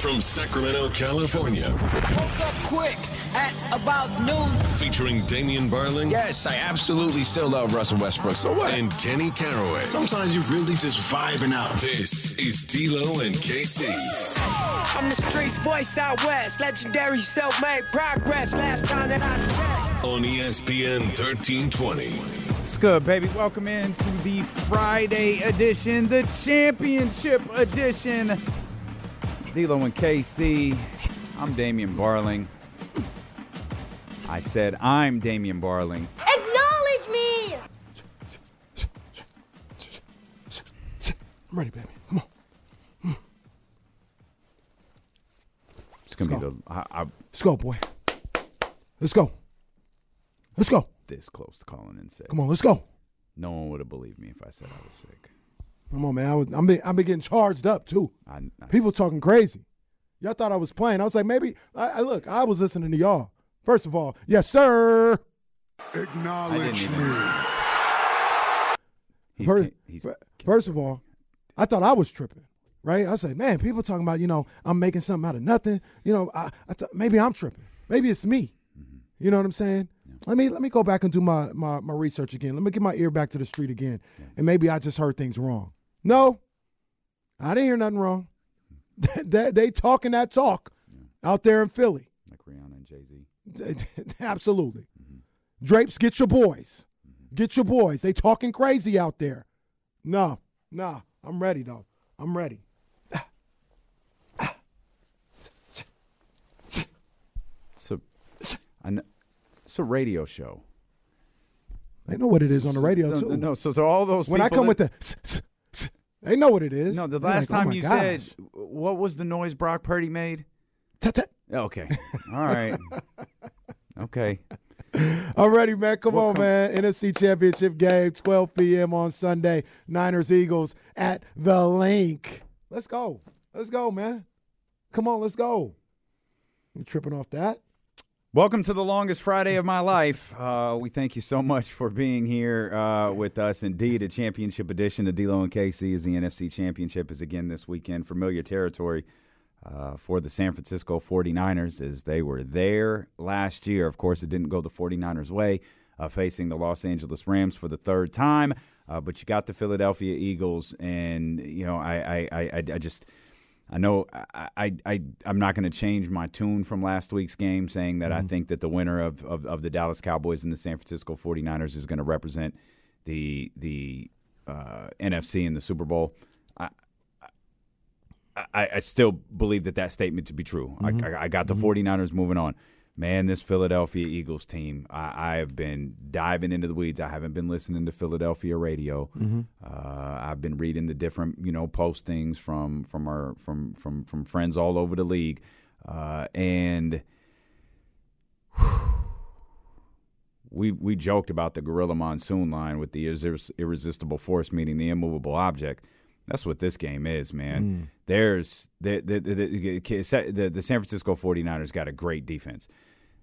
from Sacramento, California. Woke up quick at about noon. Featuring Damian Barling. Yes, I absolutely still love Russell Westbrook. So what? And Kenny Caraway. Sometimes you're really just vibing out. This is D'Lo and KC. I'm the streets voice out west. Legendary self-made progress. Last time that I checked. On ESPN 1320. What's good, baby? Welcome into the Friday edition, the championship edition. D'Lo and KC. I'm Damian Barling. I said I'm Damian Barling. Acknowledge me! I'm ready, baby. Come on. It's gonna Let's be go. the I, I, Let's go, boy. Let's go. Let's go. this close to calling in sick. Come on, let's go. No one would have believed me if I said I was sick. Come on, man. I was, I'm been, I've been getting charged up too. I, I- People talking crazy. Y'all thought I was playing. I was like, maybe. I, I look. I was listening to y'all. First of all, yes, sir. Acknowledge me. He's, First, he's, first of all, I thought I was tripping. Right? I said, man, people talking about, you know, I'm making something out of nothing. You know, I, I thought maybe I'm tripping. Maybe it's me. Mm-hmm. You know what I'm saying? Let me let me go back and do my, my my research again. Let me get my ear back to the street again, and maybe I just heard things wrong. No, I didn't hear nothing wrong. they, they talking that talk out there in Philly. like Rihanna and Jay Z. Absolutely. Drapes, get your boys. Mm-hmm. Get your boys. They talking crazy out there. No, no, I'm ready though. I'm ready. It's a, I it's a radio show. They know what it is on the radio too. No, so to all those when I come with the, they know what it is. No, the They're last like, "Oh time my you gosh." said, what was the noise Brock Purdy made? Tut, tut. Oh, okay. All right. okay. I'm ready, man. Come We'll on, come- man. NFC Championship game, 12 p.m. on Sunday. Niners Eagles at the Linc. Let's go. Let's go, man. Come on, let's go. You tripping off that? Welcome to the longest Friday of my life. Uh, we thank you so much for being here uh, with us. Indeed, a championship edition of D'Lo and KC as the NFC Championship is again this weekend. Familiar territory uh, for the San Francisco 49ers as they were there last year. Of course, it didn't go the 49ers' way, uh, facing the Los Angeles Rams for the third time. Uh, but you got the Philadelphia Eagles, and you know I I, I, I just I know I, I, I I'm not going to change my tune from last week's game, saying that I mm-hmm. think that the winner of, of, of the Dallas Cowboys and the San Francisco 49ers is going to represent the the uh, NFC in the Super Bowl. I, I, I still believe that that statement to be true. I, mm-hmm. I, I got the mm-hmm. 49ers moving on. Man, this Philadelphia Eagles team, I, I have been diving into the weeds. I haven't been listening to Philadelphia radio. Uh, I've been reading the different, you know, postings from from our from from from friends all over the league, uh, and we we joked about the gorilla monsoon line with the irresistible force meeting the immovable object. That's what this game is, man. There's the the, the the the the San Francisco 49ers got a great defense.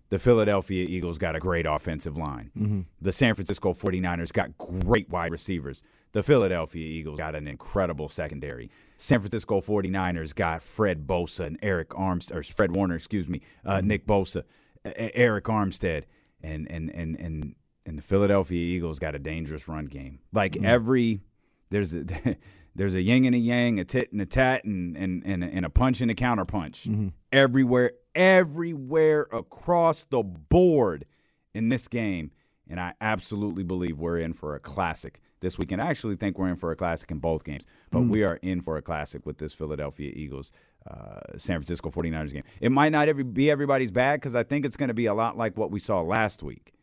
The Philadelphia Eagles got a great offensive line. Mm-hmm. The San Francisco 49ers got great wide receivers. The Philadelphia Eagles got an incredible secondary. San Francisco 49ers got Fred Bosa and Arik Armstead, or Fred Warner, excuse me, uh, mm-hmm. Nick Bosa, E- Arik Armstead, and and and and and the Philadelphia Eagles got a dangerous run game. Like mm-hmm. every there's a there's a yin and a yang, a tit and a tat, and and and, and a punch and a counter punch Mm-hmm. everywhere, everywhere across the board in this game. And I absolutely believe we're in for a classic this weekend. I actually think we're in for a classic in both games, but Mm. we are in for a classic with this Philadelphia Eagles uh, San Francisco 49ers game. It might not every, be everybody's bag because I think it's going to be a lot like what we saw last week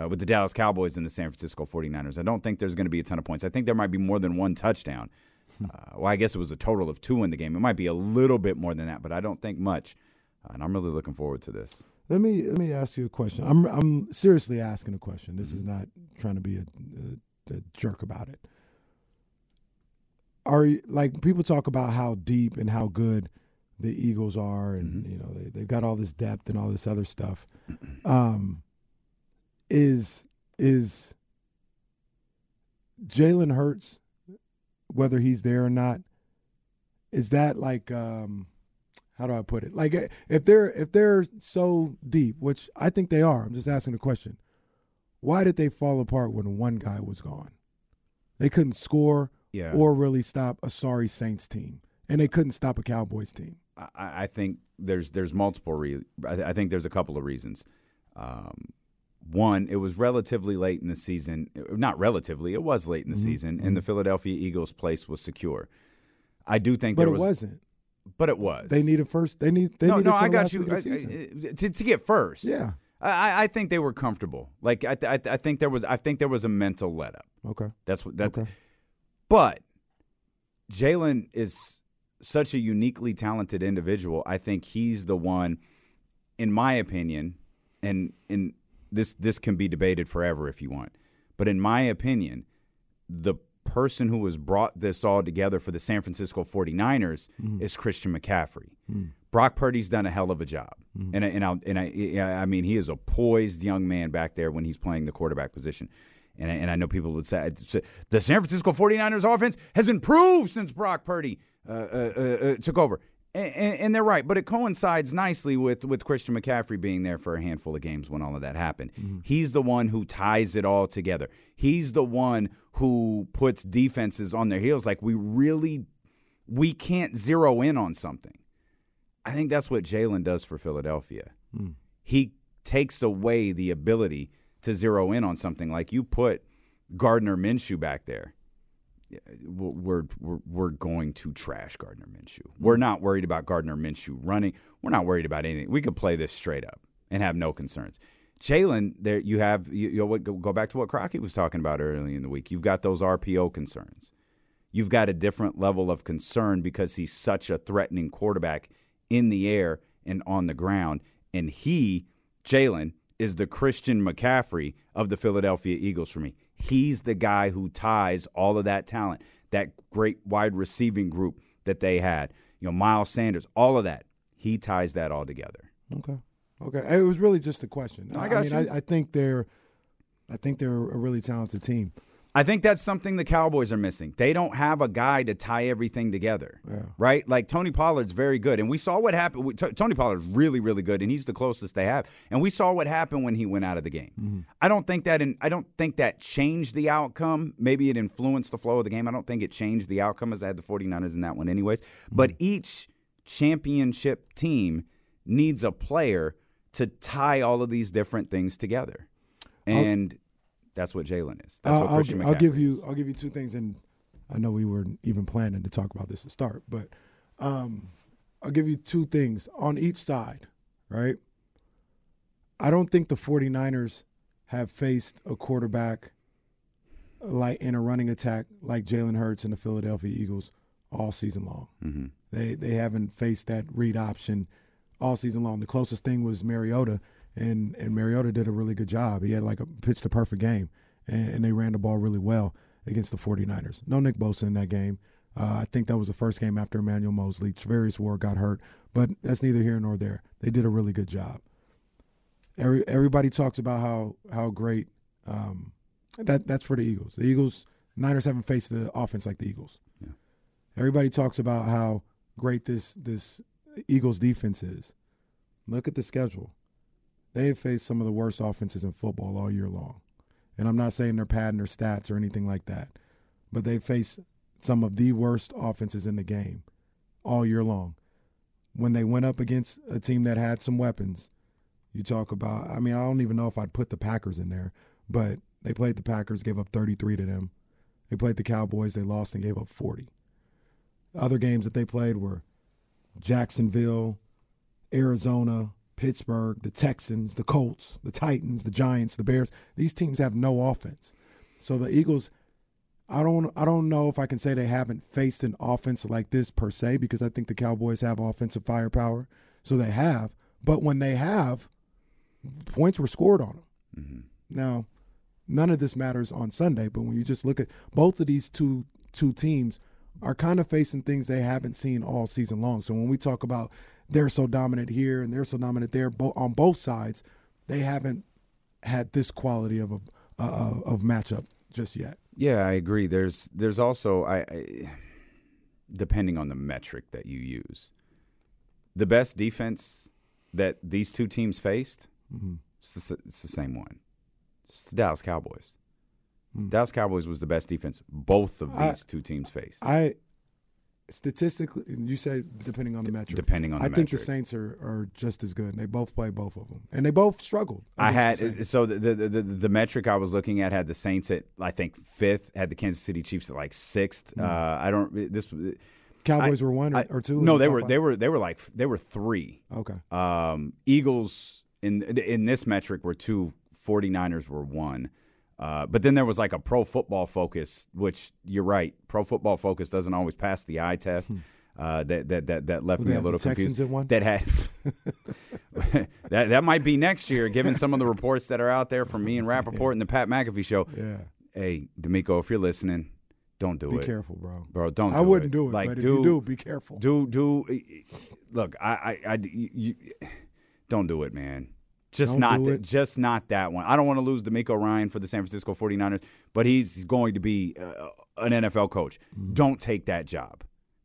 uh, with the Dallas Cowboys and the San Francisco 49ers. I don't think there's going to be a ton of points. I think there might be more than one touchdown. Uh, well, I guess it was a total of two in the game. It might be a little bit more than that, but I don't think much. Uh, and I'm really looking forward to this. Let me let me ask you a question. I'm I'm seriously asking a question. This is not trying to be a, a, a jerk about it. Are you, like people talk about how deep and how good the Eagles are, and you know they they've got all this depth and all this other stuff. Um, is is Jalen Hurts, whether he's there or not, is that like um, how do I put it? Like if they're if they're so deep, which I think they are. I'm just asking the question. Why did they fall apart when one guy was gone? They couldn't score Yeah. or really stop a sorry Saints team, and they couldn't stop a Cowboys team. I, I think there's there's multiple. Re- I, I think there's a couple of reasons. Um, one, it was relatively late in the season. Not relatively, it was late in the Mm-hmm. season, and the Philadelphia Eagles' place was secure. I do think But there it was, wasn't. but it was. They needed first. They need. They no, needed no, I got you. I- I- to, to get first. Yeah. I, I think they were comfortable. Like I, I, I think there was. I think there was a mental let up. Okay. That's what. That's. Okay. But Jalen is such a uniquely talented individual. I think he's the one, in my opinion, and in this this can be debated forever if you want. But in my opinion, the person who has brought this all together for the San Francisco 49ers is Christian McCaffrey. Brock Purdy's done a hell of a job. And, I, and, I, and I, I mean, he is a poised young man back there when he's playing the quarterback position. And I, and I know people would say the San Francisco 49ers offense has improved since Brock Purdy uh, uh, uh, uh, took over. And, and, and they're right, but it coincides nicely with, with Christian McCaffrey being there for a handful of games when all of that happened. Mm-hmm. He's the one who ties it all together. He's the one who puts defenses on their heels. Like we really, we can't zero in on something. I think that's what Jalen does for Philadelphia. Hmm. He takes away the ability to zero in on something. Like you put Gardner Minshew back there. We're, we're, we're going to trash Gardner Minshew. We're not worried about Gardner Minshew running. We're not worried about anything. We could play this straight up and have no concerns. Jalen, there you have you, you go back to what Crockett was talking about early in the week. You've got those RPO concerns. You've got a different level of concern because he's such a threatening quarterback in the air and on the ground. And he, Jalen, is the Christian McCaffrey of the Philadelphia Eagles for me. He's the guy who ties all of that talent, that great wide receiving group that they had. You know, Miles Sanders, all of that. He ties that all together. Okay. Okay. It was really just a question. I got mean. I, I think they're, I think they're a really talented team. I think that's something the Cowboys are missing. They don't have a guy to tie everything together, right? Like Tony Pollard's very good, and we saw what happened. T- Tony Pollard's really, really good, and he's the closest they have. And we saw what happened when he went out of the game. Mm-hmm. I don't think that. In, I don't think that changed the outcome. Maybe it influenced the flow of the game. I don't think it changed the outcome as I had the 49ers in that one, anyways. Mm-hmm. But each championship team needs a player to tie all of these different things together, and that's what Jalen is. That's I'll, what I'll, Christian I'll give you is. I'll give you two things, and I know we weren't even planning to talk about this to start, but um, I'll give you two things on each side, right? I don't think the 49ers have faced a quarterback like in a running attack like Jalen Hurts and the Philadelphia Eagles all season long. Mm-hmm. They they haven't faced that read option all season long. The closest thing was Mariota, and and Mariota did a really good job. He had like a pitched a perfect game, and, and they ran the ball really well against the 49ers. No Nick Bosa in that game. Uh, I think that was the first game after Emmanuel Moseley. Charvarius Ward got hurt, but that's neither here nor there. They did a really good job. Every, everybody talks about how how great um, that that's for the Eagles. The Eagles Niners haven't faced the offense like the Eagles. Everybody talks about how great this this Eagles defense is. Look at the schedule. They faced some of the worst offenses in football all year long. And I'm not saying they're padding their stats or anything like that. But they faced some of the worst offenses in the game all year long. When they went up against a team that had some weapons, you talk about, I mean, I don't even know if I'd put the Packers in there, but they played the Packers, gave up 33 to them. They played the Cowboys, they lost and gave up 40. Other games that they played were Jacksonville, Arizona, Pittsburgh, the Texans, the Colts, the Titans, the Giants, the Bears. These teams have no offense. So the Eagles I don't I don't know if I can say they haven't faced an offense like this per se because I think the Cowboys have offensive firepower. So they have, but when they have, points were scored on them. Mm-hmm. Now, none of this matters on Sunday, but when you just look at both of these two two teams are kind of facing things they haven't seen all season long. So when we talk about they're so dominant here and they're so dominant there, bo- on both sides, they haven't had this quality of a uh, of matchup just yet. Yeah, I agree. There's there's also I, I depending on the metric that you use, the best defense that these two teams faced, mm-hmm. it's, the, it's, the, same one. It's the Dallas Cowboys. Mm. Dallas Cowboys was the best defense both of these I, two teams faced. I statistically, you say depending on the metric. Depending on the I metric. think the Saints are, are just as good. They both play both of them, and they both struggled. I had so the, the, the the metric I was looking at had the Saints at I think fifth, had the Kansas City Chiefs at like 6th mm. uh, I don't this. Cowboys I, were one or, or two. No, they were five? they were they were like they were three. Okay. Um, Eagles in in this metric were two. 49ers were one. Uh, but then there was like a pro football focus, which you're right. Pro football focus doesn't always pass the eye test. Hmm. Uh, that, that that that left me a little confused. That had that that might be next year, given some of the reports that are out there from me and Rapoport yeah. and the Pat McAfee show. Yeah. Hey, DeMeco, if you're listening, don't do be it. Be careful, bro. Bro, don't. I do wouldn't it. do it. Like, but do, if you do, be careful. Do do. Look, I I, I you, don't do it, man. Just Don't not, th- just not that one. I don't want to lose DeMeco Ryan for the San Francisco 49ers, but he's going to be uh, an NFL coach. Mm. Don't take that job.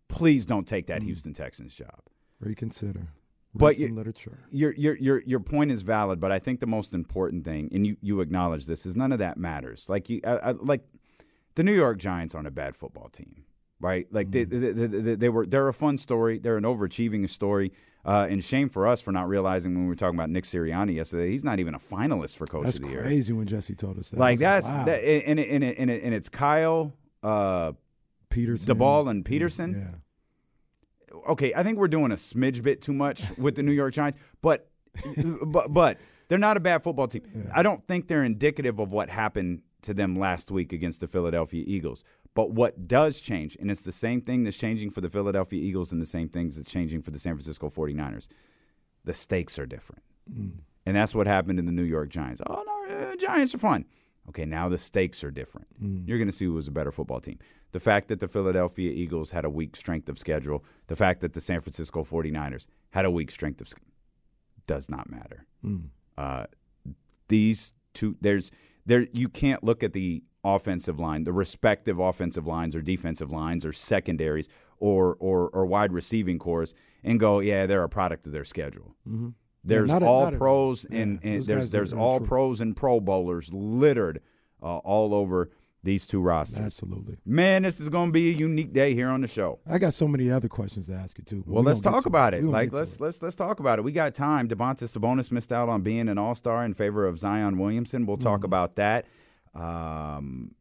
Please don't take that mm. Houston Texans job. Reconsider. But you, literature. Your, your your your point is valid, but I think the most important thing, and you, you acknowledge this, is none of that matters. Like you, I, I, like the New York Giants aren't a bad football team, right? Like mm. they, they, they, they, were they're a fun story. They're an overachieving story. Uh, and shame for us for not realizing when we were talking about Nick Sirianni yesterday, he's not even a finalist for Coach that's of the Year. That's crazy when Jesse told us that. Like that's like, wow. that, and, and, and, and, it's Kyle, uh, Pederson, Daboll, and Pederson. Yeah. Okay, I think we're doing a smidge bit too much with the New York Giants, but but but they're not a bad football team. Yeah. I don't think they're indicative of what happened to them last week against the Philadelphia Eagles. But what does change, and it's the same thing that's changing for the Philadelphia Eagles and the same things that's changing for the San Francisco 49ers, the stakes are different. Mm. And that's what happened in the New York Giants. Oh, no, uh, Giants are fun. Okay, now the stakes are different. Mm. You're going to see who was a better football team. The fact that the Philadelphia Eagles had a weak strength of schedule, the fact that the San Francisco 49ers had a weak strength of schedule, does not matter. Mm. Uh, these two, there's there you can't look at the offensive line, the respective offensive lines or defensive lines or secondaries or or, or wide receiving cores, and go, yeah, they're a product of their schedule. Mm-hmm. There's yeah, all a, pros a, and, yeah, and there's there's all pros and Pro Bowlers littered uh, all over these two rosters. Absolutely, man. This is going to be a unique day here on the show. I got so many other questions to ask you too. Well, we let's talk about it. Like let's it. let's let's talk about it. We got time. Domantas Sabonis missed out on being an All Star in favor of Zion Williamson. We'll talk mm-hmm. about that. Um,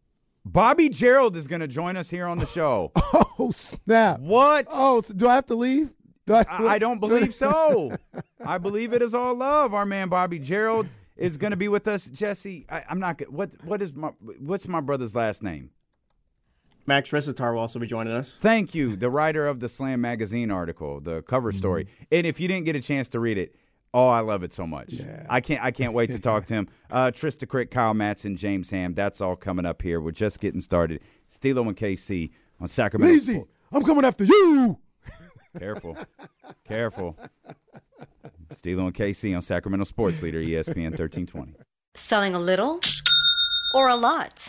Bobby Gerald is going to join us here on the show. oh snap! What? Oh, so do I have to leave? Do I, I, don't believe so. I believe it is all love. Our man Bobby Gerald is going to be with us. Jesse, I, am not. What what is my what's my brother's last name? Max Resitar will also be joining us. Thank you, the writer of the Slam magazine article, the cover story. Mm-hmm. And if you didn't get a chance to read it, Oh, I love it so much. Yeah. I can't I can't wait to talk to him. Uh, Trysta Krick, Kyle Matson, James Ham. That's all coming up here. We're just getting started. Stilo and KC on Sacramento. Lazy, Sport. I'm coming after you. Careful. Careful. Stilo and KC on Sacramento Sports Leader, ESPN 1320. Selling a little or a lot?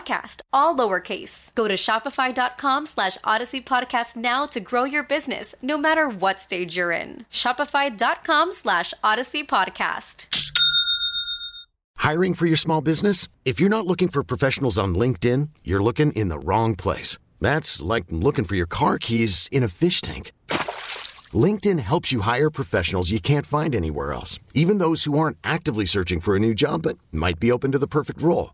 all lowercase. Go to shopify.com slash odyssey podcast now to grow your business, no matter what stage you're in. Shopify.com slash odyssey podcast. Hiring for your small business? If you're not looking for professionals on LinkedIn, you're looking in the wrong place. That's like looking for your car keys in a fish tank. LinkedIn helps you hire professionals you can't find anywhere else, even those who aren't actively searching for a new job but might be open to the perfect role.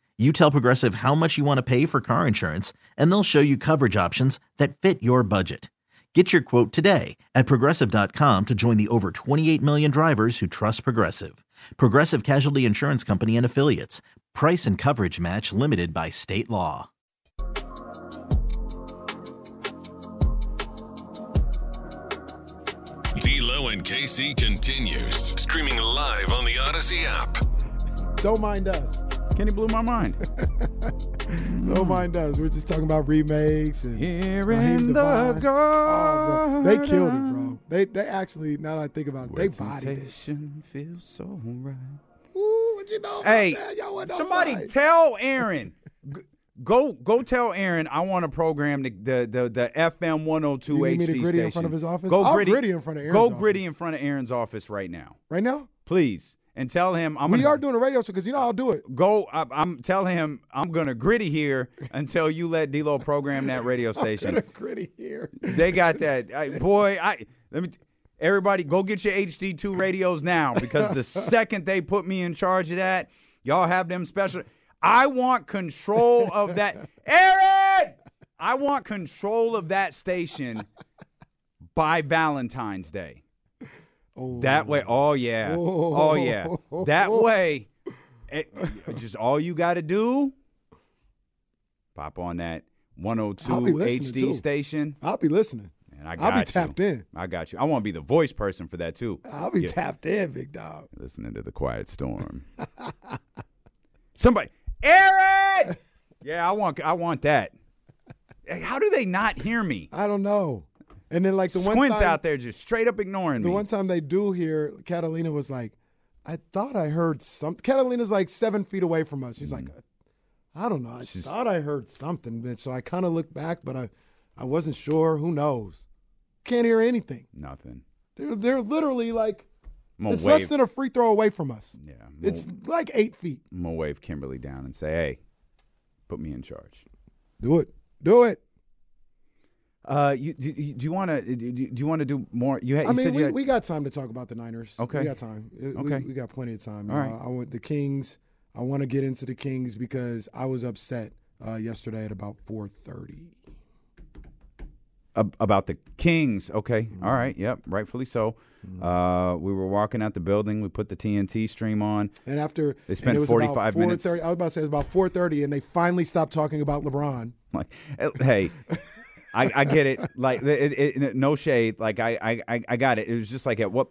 You tell Progressive how much you want to pay for car insurance, and they'll show you coverage options that fit your budget. Get your quote today at progressive.com to join the over 28 million drivers who trust Progressive. Progressive Casualty Insurance Company and Affiliates. Price and coverage match limited by state law. D'Lo and KC continues. Streaming live on the Odyssey app. Don't mind us. Kenny blew my mind. Oh, Don't mind does. We're just talking about remakes and Here Raheem in the. Oh, bro. They killed it, bro. They they actually now that I think about it, they bodied it. Feels so right. Ooh, what you know Hey, that? Y'all wasn't somebody outside. tell Aaron. Go go tell Aaron I want to program the the the, the FM 102 You HD me to oh gritty station. in front of his office? Go gritty, gritty in front of Aaron's Go office. gritty in front of Aaron's office right now, right now. please, and tell him I'm we gonna are doing a radio show because you know I'll do it. go. I, I'm tell him I'm gonna gritty here until you let D'Lo program that radio station. gritty here. They got that. I, boy, I let me. T- everybody, go get your HD2 radios now because the second they put me in charge of that, y'all have them special. I want control of that. Aaron, I want control of that station by Valentine's Day. That way, oh. oh yeah, oh yeah. That way, it, just all you got to do, pop on that 102 I'll HD too. station. I'll be listening. And I got I'll be you. tapped in. I got you. I want to be the voice person for that too. I'll be Yeah. tapped in, big dog. Listening to the Quiet Storm. Somebody, Aaron. Yeah, I want. I want that. Hey, How do they not hear me? I don't know. And then like the one time, out there just straight up ignoring the me. one time they do hear, Catalina was like, "I thought I heard something." Catalina's like seven feet away from us. She's like, mm-hmm. "I don't know. I She's- thought I heard something." And so I kind of looked back, but I, I wasn't sure. Who knows? Can't hear anything. Nothing. They're they're literally like I'm gonna it's wave. less than a free throw away from us. yeah, I'm It's like eight feet. I'm gonna wave Kimberly down and say, "Hey, put me in charge." Do it. Do it. Uh, you do, you- do you want to do, do you want to do more? You, had, I you mean, we, had, we got time to talk about the Niners. Okay. we got time. Uh, we- Okay. we, got plenty of time. All Uh. I want the Kings. I want to get into the Kings because I was upset uh, yesterday at about four thirty. About the Kings. Okay. Mm-hmm. All right. Yep. Rightfully so. Uh, we were walking out the building. We put the TNT stream on. And after They spent it was 45 about minutes. 4:30 I was about to say it was about four thirty, and they finally stopped talking about LeBron. Like, eh, hey, I, I get it. Like, it, it, it- no shade. Like, I, I, I- got it. It was just like, at what,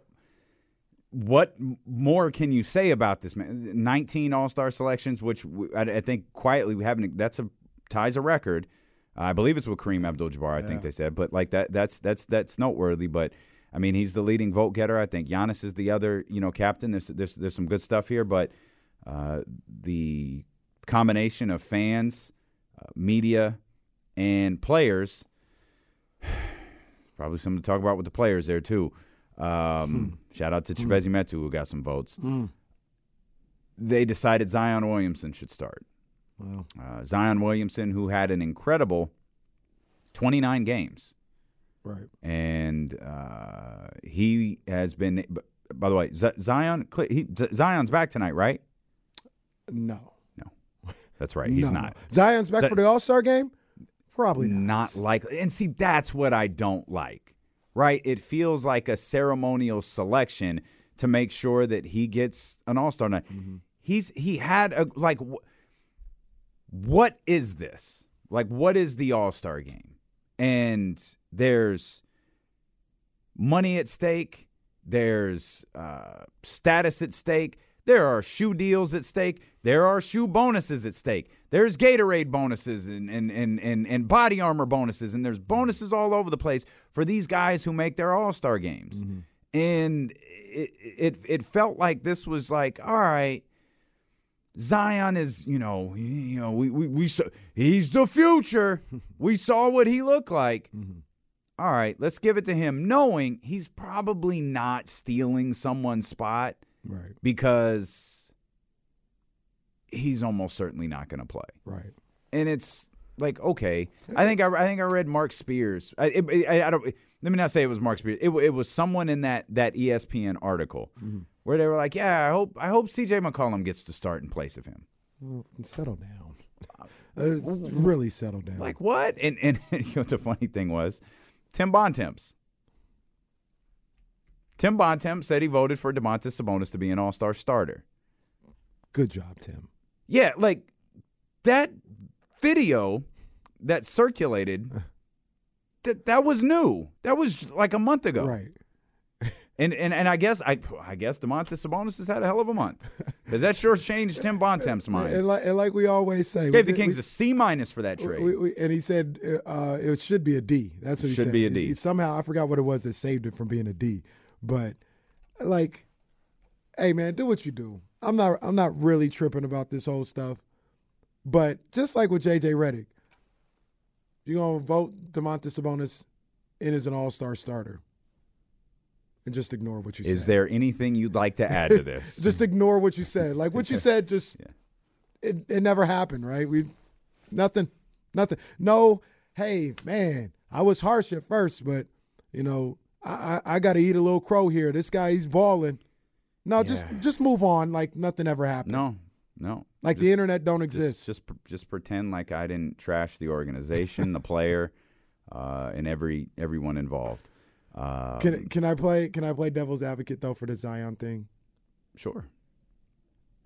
what more can you say about this man? Nineteen All Star selections, which we, I, I think quietly we haven't. That's a ties a record. I believe it's with Kareem Abdul-Jabbar. I think they said, but like that, that's that's that's noteworthy. But I mean, he's the leading vote getter. I think Giannis is the other, you know, captain. There's there's there's some good stuff here, but uh, the combination of fans, uh, media, and players. Probably something to talk about with the players there too. Um, Shout out to Chimezie Metu who got some votes. They decided Zion Williamson should start. Wow. Uh, Zion Williamson, who had an incredible 29 games, Right. and uh, he has been. By the way, Z- Zion he, Z- Zion's back tonight, right? No. No. That's right. He's No, no. not. Zion's back Z- for the All Star game? Probably not. not likely. And see, that's what I don't like. Right? It feels like a ceremonial selection to make sure that he gets an All Star night. Mm-hmm. He's he had a like. Wh- what is this? Like, what is the All Star game? And there's money at stake. There's uh, status at stake. There are shoe deals at stake. There are shoe bonuses at stake. There's Gatorade bonuses and, and, and, and, and body armor bonuses. And there's mm-hmm. bonuses all over the place for these guys who make their all star games. Mm-hmm. And it, it, it felt like this was like, all right, Zion is, you know, you know, we we, we saw he's the future. we saw what he looked like. Mm-hmm. All right, let's give it to him, knowing he's probably not stealing someone's spot Right. because he's almost certainly not going to play. Right. And it's like, okay, I think I, I think I read Mark Spears. I, it- I, I don't. Let me not say it was Mark Spears. It, it was someone in that that ESPN article where they were like, yeah, I hope I hope C.J. McCollum gets to start in place of him. Well, settle down. Uh, really settle down. Like what? And and you know what the funny thing was, Tim Bontemps. Tim Bontemps said he voted for Domantas Sabonis to be an All Star starter. Good job, Tim. Yeah, like that video that circulated. That that was new. That was like a month ago. Right. And and and I guess I I guess Domantas Sabonis has had a hell of a month because that sure changed Tim Bontemps' mind. And like, and like we always say, Gave we- the Kings we- a C minus for that trade. We, and he said uh, it should be a D. That's what he Should said. be a D. He- somehow I forgot what it was that saved it from being a D. But like, hey man, do what you do. I'm not. I'm not really tripping about this whole stuff. But just like with JJ Redick, you're gonna vote Domantas Sabonis in as an All Star starter, and just ignore what you Is said. Is there anything you'd like to add to this? just ignore what you said. Like what you said, just it, it never happened, right? We nothing, nothing. No, hey man, I was harsh at first, but you know, I I, I got to eat a little crow here. This guy, he's balling. No, just Yeah. just move on, like nothing ever happened. no, no. like the internet don't exist. Just just, just pretend like I didn't trash the organization, the player, uh, and every everyone involved. Um, can can I play? Can I play devil's advocate though for the Zion thing? sure.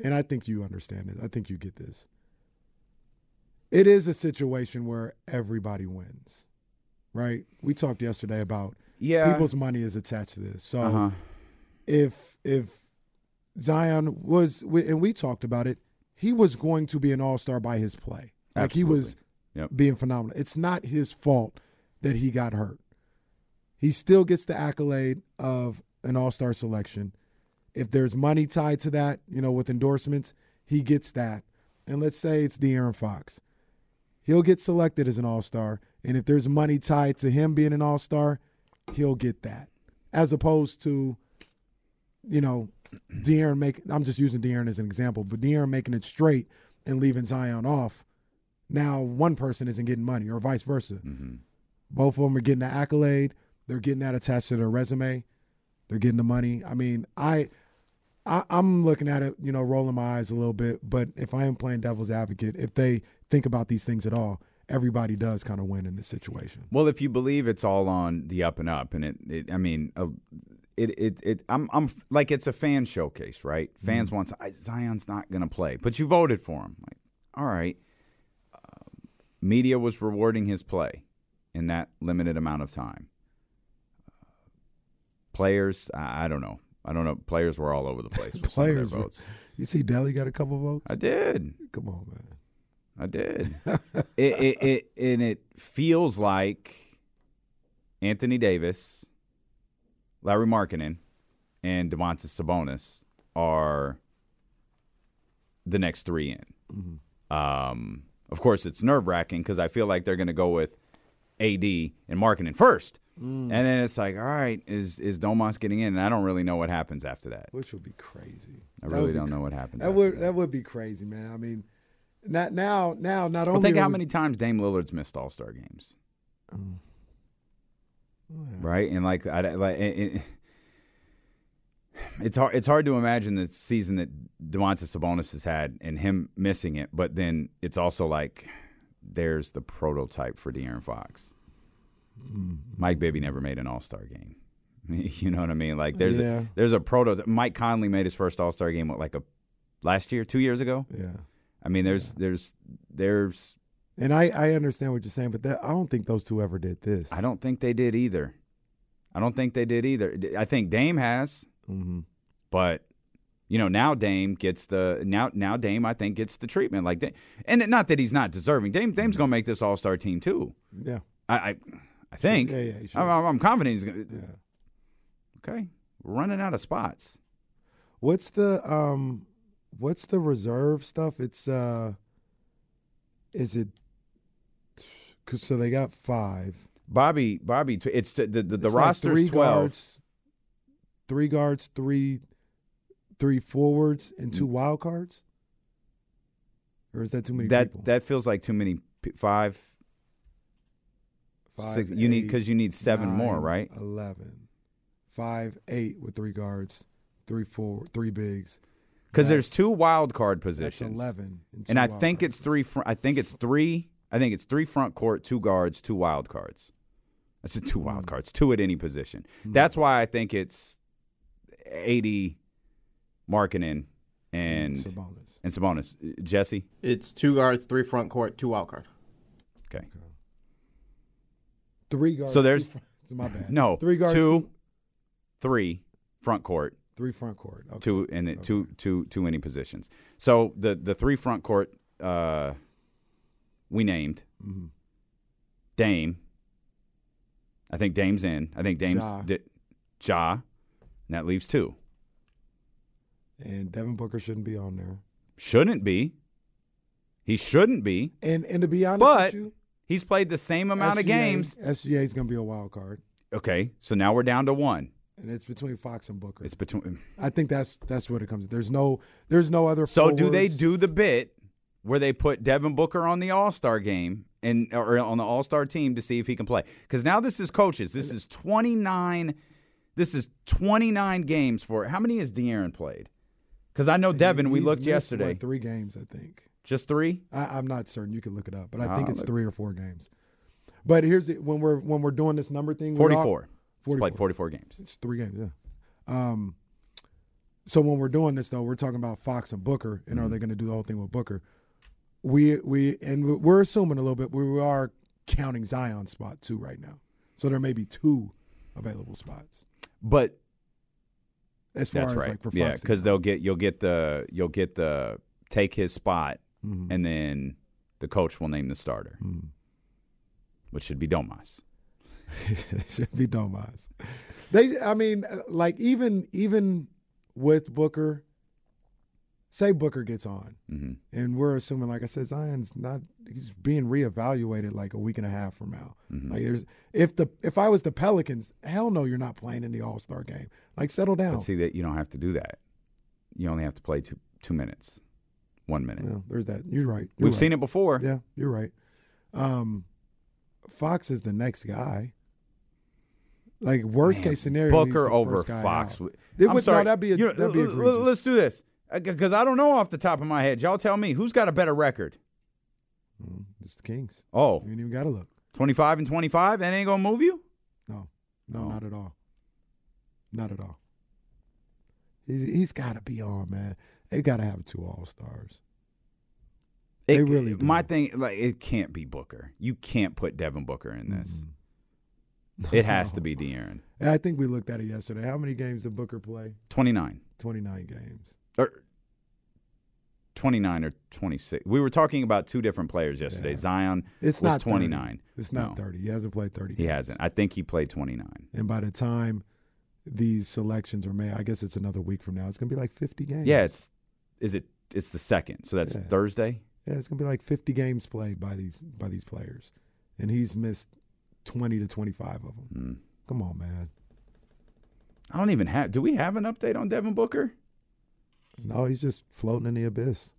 and I think you understand it. I think you get this. It is a situation where everybody wins, right? We talked yesterday about Yeah. people's money is attached to this. So Uh-huh. if if Zion was, and we talked about it, he was going to be an all star by his play. Like he was Yep. being phenomenal. It's not his fault that he got hurt. He still gets the accolade of an all star selection. If there's money tied to that, you know, with endorsements, he gets that. And let's say it's De'Aaron Fox. He'll get selected as an all star. And if there's money tied to him being an all star, he'll get that. As opposed to, you know, De'Aaron make I'm just using De'Aaron as an example, but De'Aaron making it straight and leaving Zion off. Now one person isn't getting money, or vice versa. Mm-hmm. Both of them are getting the accolade. They're getting that attached to their resume. They're getting the money. I mean, I, I I'm looking at it, you know, rolling my eyes a little bit. But if I am playing devil's advocate, if they think about these things at all, everybody does kind of win in this situation. Well, if you believe it's all on the up and up, and it, it I mean, uh, it, it, it, I'm, I'm like it's a fan showcase, right? Fans want I- Zion's not going to play, but you voted for him. Like, all right, um, media was rewarding his play in that limited amount of time. Uh, players, I, I don't know. I don't know. Players were all over the place. With Players, some of their were- votes. you see, Delhi got a couple votes. I did. Come on, man. I did. it, it it and it feels like Anthony Davis, Larry Markkanen, and Domantas Sabonis are the next three in. Mm-hmm. Um, of course, it's nerve wracking because I feel like they're going to go with AD and Markkanen first, Mm. and then it's like, all right, is is Domas getting in? And I don't really know what happens after that. Which would be crazy. I That really don't cra- know what happens. That after would that. that would be crazy, man. I mean, not now now not Well, only think how we- many times Dame Lillard's missed All Star games, Mm. right? And like, I, like it, it- it's hard. It's hard to imagine the season that Domantas Sabonis has had and him missing it. But then it's also like there's the prototype for De'Aaron Fox. Mm-hmm. Mike Bibby never made an All Star game. You know what I mean? Like there's Yeah. a, there's a prototype. Mike Conley made his first All Star game what, like a last year, two years ago. Yeah. I mean, there's there's there's And I I understand what you're saying, but that I don't think those two ever did this. I don't think they did either. I don't think they did either. I think Dame has, Mm-hmm. but you know now Dame gets the now now Dame I think gets the treatment like Dame, and not that he's not deserving. Dame Dame's gonna make this All Star team too. Yeah. I I, I think. Yeah, yeah, he should. I'm, I'm- I'm confident he's gonna. Yeah. Okay, running out of spots. What's the um what's the reserve stuff? It's uh is it cause so they got five. Bobby Bobby, it's the the, the, the It's like roster's three twelve. guards, three guards, three three forwards and two Mm. wild cards? Or is that too many that people? that feels like too many. Five. Five, six, you need because you need seven more, right? Eleven. Five, eight with three guards, three four, three bigs. Because there's two wild card That's positions. eleven. and and I think it's three. Fr- I think it's three. I think it's three front court, two guards, two wild cards. I said two Hmm. wild cards, two at any position. That's why I think it's AD, Markkanen, and Sabonis. and Sabonis. Jesse, It's two guards, three front court, two wild card. okay. Three guards. So two there's- front- it's my bad. No, three guards, two, three front court, three front court. Okay. two and then two two two any positions. So the the three front court uh, we named Mhm. Dame. I think Dame's in. I think Dame's Ja. di- Ja, and that leaves two. And Devin Booker shouldn't be on there. Shouldn't be. He shouldn't be. And and to be honest But with you, he's played the same amount of games. SGA is going to be a wild card, Okay, so now we're down to one. And it's between Fox and Booker. It's between. I think that's that's what it comes. There's no there's no other. So do they do the bit where they put Devin Booker on the All Star game and or on the All Star team to see if he can play? Because now this is coaches. This is twenty nine. This is twenty nine games for how many has De'Aaron played? Because I know Devin. We looked yesterday. what, three games, I think. Just three. I, I'm not certain. You can look it up, but I Ah, think it's look. three or four games. But here's the, when we're when we're doing this number thing. we're Forty all- four. He's 44. played forty four games. It's three games, yeah. Um, so when we're doing this though, we're talking about Fox and Booker, and Mm-hmm. are they going to do the whole thing with Booker? We we and we're assuming a little bit. We are counting Zion's spot too right now, so there may be two available spots But as far that's as right. like for Fox. yeah, because they'll get you'll get the you'll get the take his spot, Mhm. and then the coach will name the starter, Mhm. which should be Domas. It should be Domas. They, I mean, like even even with Booker, say Booker gets on, hmm and we're assuming, like I said, Zion's not he's being reevaluated like a week and a half from now. Mhm. Like there's if the if I was the Pelicans, hell no, you're not playing in the All Star game. Like settle down. But see that you don't have to do that. You only have to play two two minutes, one minute. Yeah, there's that. You're right. You're We've right. seen it before. Yeah, you're right. Um, Fox is the next guy. Like worst Man, case scenario, Booker over Fox. out. would- It I'm would- no, sorry. that'd be a- You know, that'd be l- l- egregious. Let's do this because I don't know off the top of my head. Y'all tell me who's got a better record. Mm, It's the Kings. Oh, You ain't even got to look. 25 and 25? That ain't going to move you? No, no, No. not at all. Not at all. He's, he's got to be on, man. They got to have two All Stars. They really do. My thing, like, it can't be Booker. You can't put Devin Booker in this. Mm-hmm. It has to be De'Aaron. I think we looked at it yesterday. How many games did Booker play? 29. 29 games. Or 29 or 26. We were talking about two different players yesterday. Yeah. Zion It's was not 30. 29. It's not No, 30. He hasn't played 30. He hasn't. I think he played 29. And by the time these selections are made, I guess it's another week from now. It's gonna be like 50 games. Yeah, it's is it it's the second. So that's Yeah. Thursday. yeah, it's gonna be like 50 games played by these by these players, and he's missed 20 to 25 of them. Mm. Come on, man. I don't even have Do we have an update on Devin Booker? No, he's just floating in the abyss.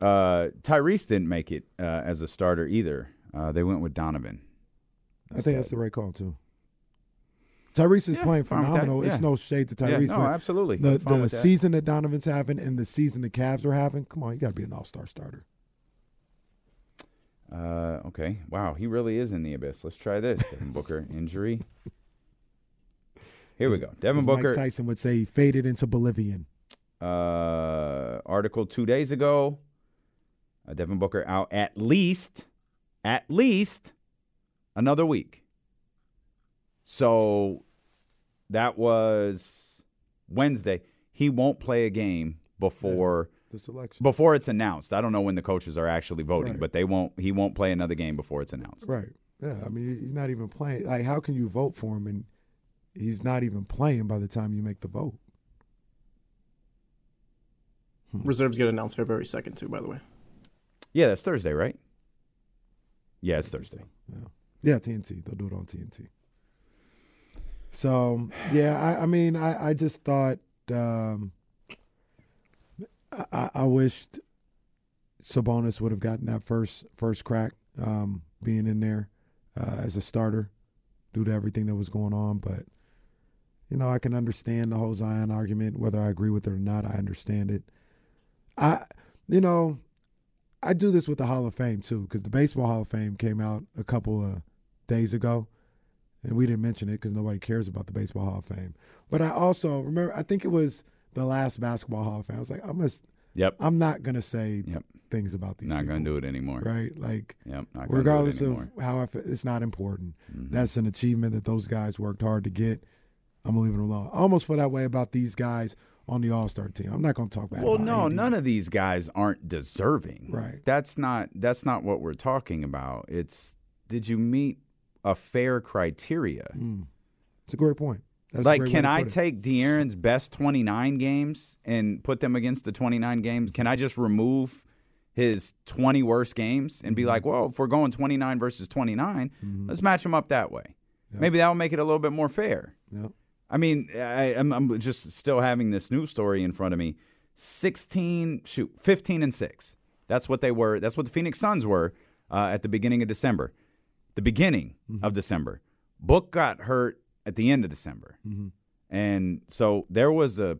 Uh, Tyrese didn't make it uh, as a starter either. Uh, they went with Donovan. I think that's the right call too. Tyrese is Yeah, playing fine with that. phenomenal. It's no shade to Yeah, Tyrese, no, but absolutely. the the that. season that Donovan's having and the season the Cavs are having, come on, you got to be an All Star starter. Uh, okay. Wow, he really is in the abyss. Let's try this. Devin Booker injury. Here we go. Devin Booker. Mike Tyson would say, he faded into Bolivian. uh, article two days ago. Uh, Devin Booker out at least, at least another week. So that was Wednesday. He won't play a game before The selection, before it's announced. I don't know when the coaches are actually voting, Right. but they won't. He won't play another game before it's announced. right? Yeah, I mean, he's not even playing. Like, how can you vote for him and he's not even playing by the time you make the vote? Reserves get announced February 2nd, too, by the way. Yeah, that's Thursday, right? Yeah, it's Thursday. Yeah, yeah, TNT. They'll do it on TNT. So yeah, I, I mean, I, I just thought um, I- I, I wished Sabonis would have gotten that first first crack, um, being in there uh, as a starter, due to everything that was going on. But you know, I can understand the whole Zion argument, whether I agree with it or not. I understand it. I, you know, I do this with the Hall of Fame too, because the Baseball Hall of Fame came out a couple of days ago, and we didn't mention it because nobody cares about the Baseball Hall of Fame. But I also remember, I think it was the last Basketball Hall of Fame. I was like, I'm just, Yep. I'm not gonna say Yep. things about these. Guys. Not people, going to do it anymore. right? Like, Yep. Not regardless of how I feel, it's not important. Mm-hmm. That's an achievement that those guys worked hard to get. I'm gonna leave it alone. I almost feel that way about these guys on the All Star team. I'm not gonna talk bad. Well, about no, AD. none of these guys aren't deserving. Right. That's not that's not what we're talking about. It's did you meet a fair criteria? Mm. It's a great point. That's like, can I take De'Aaron's best 29 games and put them against the 29 games? Can I just remove his 20 worst games and Mm-hmm. be like, well, if we're going 29 versus 29, let's match them up that way. Yep. Maybe that will make it a little bit more fair. Yep. I mean, I, I'm, I'm just still having this news story in front of me. 16, shoot, 15 and 6. That's what they were. That's what the Phoenix Suns were uh, at the beginning of December. The beginning of December. Book got hurt at the end of December. And so there was a,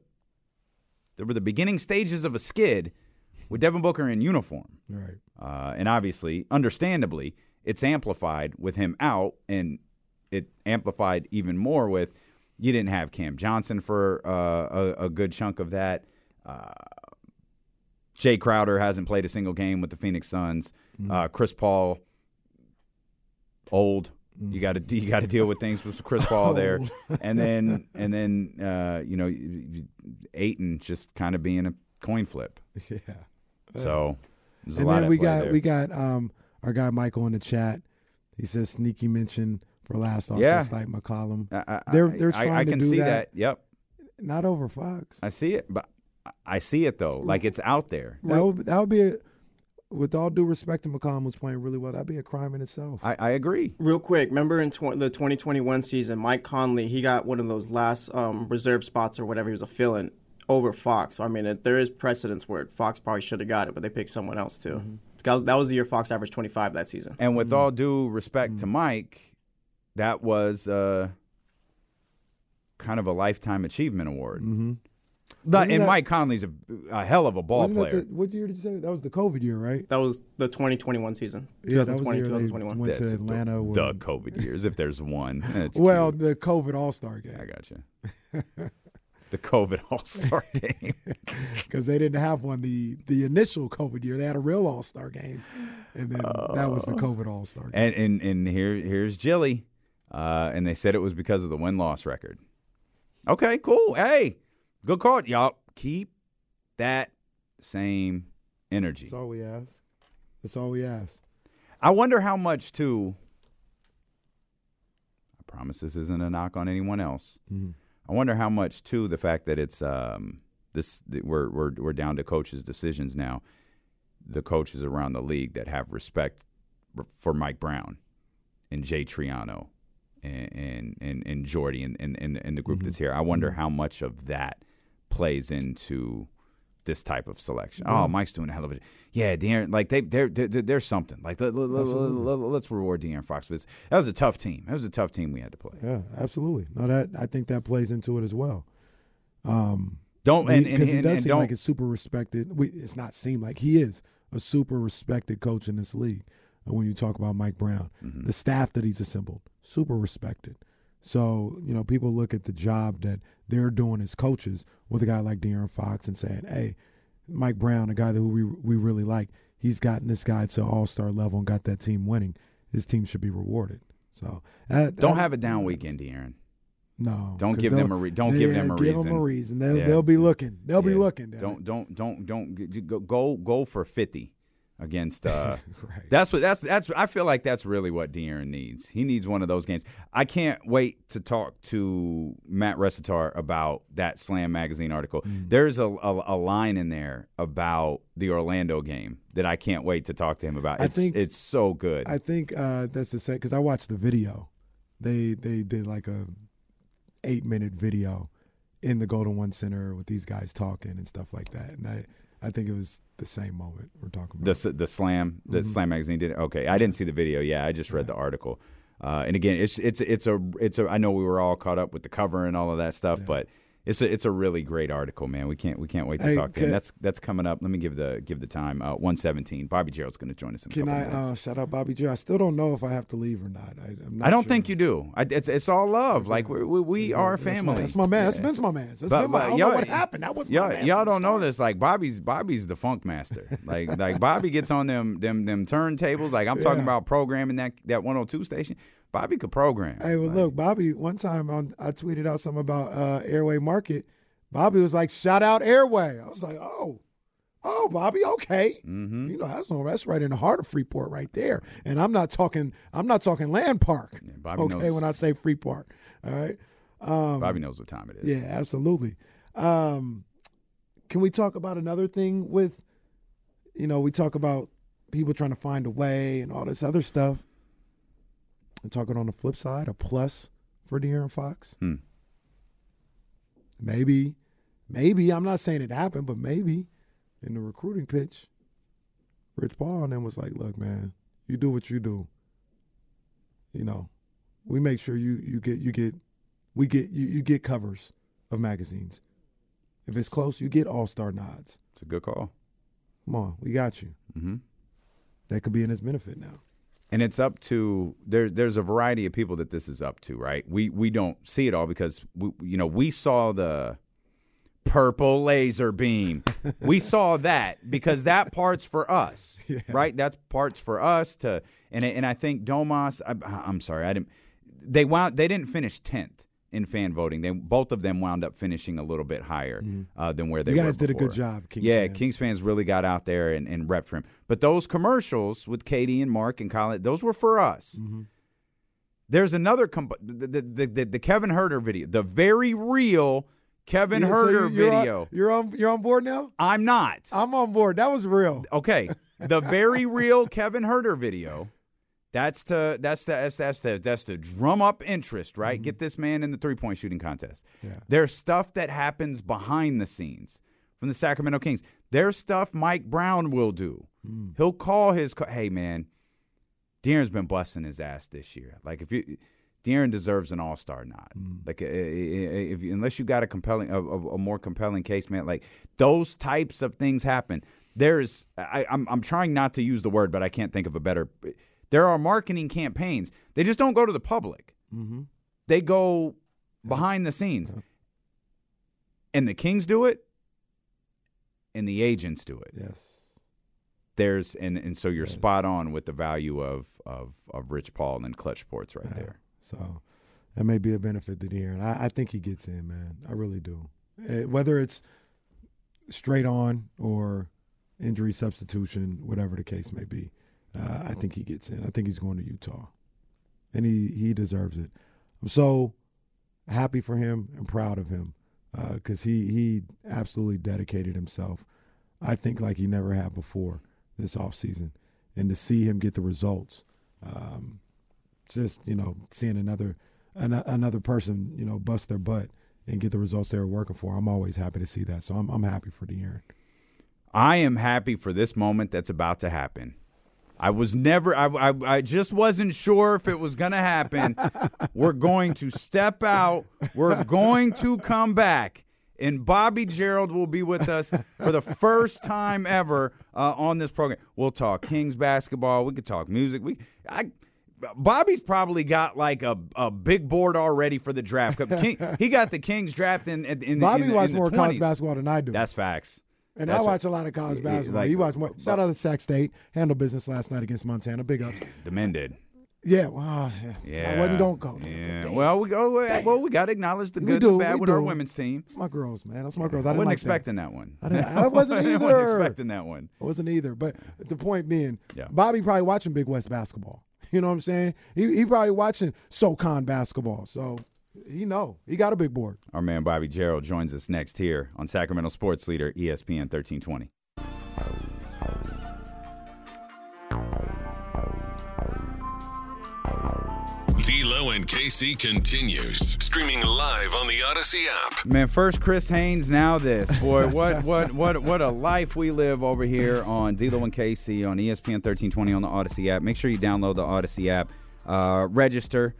there were the beginning stages of a skid with Devin Booker in uniform. Right. Uh, and obviously, understandably, it's amplified with him out, and it amplified even more with you didn't have Cam Johnson for uh, a, a good chunk of that. Uh, Jae Crowder hasn't played a single game with the Phoenix Suns. Uh, Chris Paul, old. You got to you got to deal with things with Chris Paul there, and then and then uh, you know Ayton just kind of being a coin flip. Yeah. So there's a and lot then we got there. we got um our guy Michael in the chat. He says sneaky mention for last off Yeah. just like McCollum. I, I- they're they're I- trying I to can do see that. Yep, Not over Fox. I see it, but I- I see it though. Like it's out there. That would that would be a with all due respect to McCollum was playing really well. That'd be a crime in itself. I, I agree. Real quick, remember in tw- the 2021 season, Mike Conley, he got one of those last um, reserve spots or whatever he was a fill-in over Fox. So, I mean, it, there is precedence where Fox probably should have got it, but they picked someone else too. That, was, that was the year Fox averaged 25 that season. And with all due respect to Mike, that was uh, kind of a lifetime achievement award. But- Wasn't and that- Mike Conley's a, a hell of a ball player. the- what year did you say? That was the COVID year, right? That was the 2021 season. Yeah, that was the year 2021. went to That's Atlanta. the, with- the COVID years, if there's one. It's well, cute. the COVID All Star game. I got you. the COVID All Star game. because they didn't have one the the initial COVID year. They had a real All Star game, and then that was the COVID All Star game. And and and here here's Jilly, uh, and they said it was because of the win loss record. Okay, cool. Hey, good call, y'all. Keep that same energy. That's all we ask. That's all we ask. I wonder how much too. I promise this isn't a knock on anyone else. Mm-hmm. I wonder how much too the fact that it's um, this we're we're we're down to coaches' decisions now. The coaches around the league that have respect for Mike Brown and Jay Triano and and and, and Jordi and, and, and, the group Mm-hmm. that's here. I wonder how much of that plays into this type of selection. Oh, Mike's doing a hell of a yeah, De'Aaron. Like they, they're, they're, there's something. Like let, us reward De'Aaron Fox. for this. That was a tough team. That was a tough team we had to play. Yeah, absolutely. No, that I think that plays into it as well. Um, Don't and, and, and, does and seem don't like it's super respected. We, it's not seem like he is a super respected coach in this league. And when you talk about Mike Brown, Mm-hmm. the staff that he's assembled, super respected. So you know, people look at the job that they're doing as coaches with a guy like De'Aaron Fox and saying, "Hey, Mike Brown, a guy that we we really like, he's gotten this guy to All Star level and got that team winning. His team should be rewarded." So that, don't have a down weekend, De'Aaron. no. don't give them a re- don't give them a give reason. them a reason. They'll Yeah. they'll be looking. They'll be looking. Don't don't don't don't go go go for fifty against. Uh, Right. That's what that's that's. I feel like that's really what De'Aaron needs. He needs one of those games. I can't wait to talk to Matt Resitar about that Slam magazine article. Mm. There's a, a a line in there about the Orlando game that I can't wait to talk to him about. I It's, think- it's so good. I think uh, that's the same because I watched the video. They they did like a eight minute video in the Golden One Center with these guys talking and stuff like that. And I I think it was the same moment we're talking about. s- the slam the Mm-hmm. slam magazine did. Okay, I didn't see the video. Yeah, I just read the article. Uh, and again, it's it's it's a it's a. I know we were all caught up with the cover and all of that stuff, but it's a it's a really great article, man. We can't we can't wait to Hey, talk to him. That's that's coming up. Let me give the give the time. Uh, One seventeen. Bobby Gerould's going to join us in a Can I uh, shout out Bobby Joe? I still don't know if I have to leave or not. I, I'm not I don't sure. think you do. I, it's it's all love. Like we we, we are a That's my- family. That's my man. That's Yeah. Vince, my man. That's But- been my, I don't know what happened. That was y'all, man y'all don't know this. Like Bobby's Bobby's the funk master. Like like Bobby gets on them them them turntables. Like I'm talking about programming that that 102 station. Bobby could program. Hey, well, Like, look, Bobby. One time on, I tweeted out something about uh, Airway Market. Bobby was like, "Shout out Airway." I was like, "Oh, oh, Bobby, okay." Mm-hmm. You know, that's that's right in the heart of Freeport, right there. And I'm not talking, I'm not talking Land Park. Bobby okay, knows- when I say Freeport, all right. Um, Bobby knows what time it is. Yeah, absolutely. Um, can we talk about another thing with, you know, we talk about people trying to find a way and all this other stuff. And talking on the flip side, a plus for De'Aaron Fox. Hmm. Maybe, maybe I'm not saying it happened, but maybe in the recruiting pitch, Rich Paul and then was like, "Look, man, you do what you do. You know, we make sure you you get you get we get you, you get covers of magazines. If it's close, you get all star nods. It's a good call. Come on, we got you. Mm-hmm. That could be in his benefit now. And it's up to there. There's a variety of people that this is up to, right? We we don't see it all because we, you know we saw the purple laser beam. we saw that because that part's for us, right? That's parts for us to. And and I think Domas. I, I'm sorry, I didn't. They wound. They didn't finish tenth in fan voting. They both of them wound up finishing a little bit higher uh, than where they Mm-hmm. You guys did a good job, Kings yeah, fans. Kings fans really got out there and, and repped for him. But those commercials with Katie and Mark and Colin, those were for us. Mm-hmm. There's another comp- the, the, the, the, Kevin Huerter video, the very real Kevin Yeah, so Huerter you're on- video. you're on you're on board now? I'm not. I'm on board. That was real. Okay, the very real Kevin Huerter video. That's to that's the that's, that's the that's to drum up interest, right? Get this man in the three point shooting contest. Mm-hmm. Yeah. There's stuff that happens behind the scenes from the Sacramento Kings. There's stuff Mike Brown will do. Mm. He'll call his hey man, De'Aaron's been busting his ass this year. Like if you De'Aaron deserves an All Star nod. Mm. Like if unless you got a compelling, a, a, a more compelling case, man. Like those types of things happen. There's I, I'm I'm trying not to use the word, but I can't think of a better. There are marketing campaigns. They just don't go to the public. Mm-hmm. They go behind the scenes, and the Kings do it, and the agents do it. Yes. There's and and so you're spot on with the value of of of Rich Paul and Clutch Sports right there. So that may be a benefit to De'Aaron. I, I think he gets in, man. I really do. Eh, whether it's straight on or injury substitution, whatever the case may be. Uh, I think he gets in. I think he's going to Utah, and he he deserves it. I'm so happy for him and proud of him because he he absolutely dedicated himself. I think like he never had before this offseason. and to see him get the results, um, just you know seeing another an, another person you know bust their butt and get the results they were working for. I'm always happy to see that. So I'm I'm happy for De'Aaron. I am happy for this moment that's about to happen. I was never, I, I, I just wasn't sure if it was going to happen. We're going to step out. We're going to come back. And Bobby Gerould will be with us for the first time ever uh, on this program. We'll talk Kings basketball. We could talk music. We, I, Bobby's probably got like a, a big board already for the draft. King, he got the Kings draft in, in, in Bobby in, in watched the more 20s. college basketball than I do. That's facts. And That's I what- watch a lot of college basketball. like- he watched more. Shout out to Sac State. Handled business last night against Montana. Big ups. The men did. Yeah, well, yeah. Yeah, I wasn't going to go. Yeah. Well, we go. Well, we got to acknowledge the good do, and the bad with our women's team. It's my girls, man. That's my girls. I, wasn't like expecting that. that, one. I, didn't, I wasn't I wasn't expecting that one. I wasn't either. But the point being, Yeah. Bobby probably watching Big West basketball. You know what I'm saying? He, he probably watching SoCon basketball. So he know. He got a big board. Our man Bobby Gerould joins us next here on Sacramento Sports Leader ESPN 1320. D'Lo and KC continues streaming live on the Odyssey app. Man, first Chris Haynes, now this. Boy, what what what what a life we live over here on D'Lo and KC on ESPN 1320 on the Odyssey app. Make sure you download the Odyssey app. Uh, register,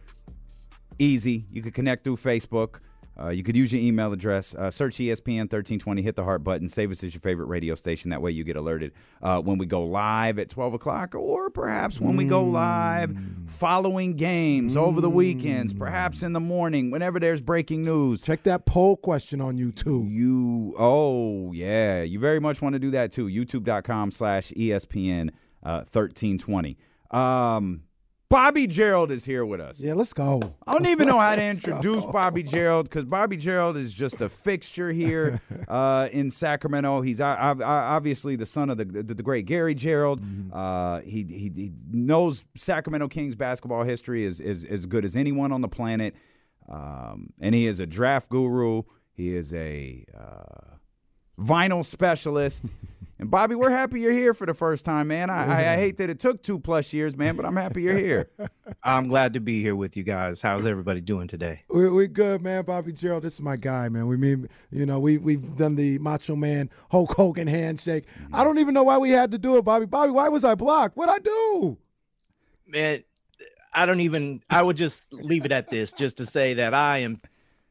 easy. You could connect through Facebook. Uh, you could use your email address. Uh, search ESPN 1320. Hit the heart button. Save us as your favorite radio station. That way you get alerted uh, when we go live at 12 o'clock, or perhaps when we go live following games over the weekends, perhaps in the morning, whenever there's breaking news. Check that poll question on YouTube. You oh yeah, you very much want to do that too. YouTube.com slash ESPN uh, thirteen twenty. Um Bobby Gerould is here with us. Yeah, let's go. I don't even know how to introduce Bobby Gerould because Bobby Gerould is just a fixture here uh, in Sacramento. He's ob- obviously the son of the, the, the great Gary Gerould. Mm-hmm. Uh, he, he he knows Sacramento Kings basketball history as as, as good as anyone on the planet, um, and he is a draft guru. He is a uh, vinyl specialist. And Bobby, we're happy you're here for the first time, man. I, I, I hate that it took two plus years, man, but I'm happy you're here. I'm glad to be here with you guys. How's everybody doing today? We we good, man. Bobby Gerald, this is my guy, man. We mean, you know, we we've done the Macho Man Hulk Hogan handshake. I don't even know why we had to do it, Bobby. Bobby, why was I blocked? What'd I do? Man, I don't even I would just leave it at this just to say that I am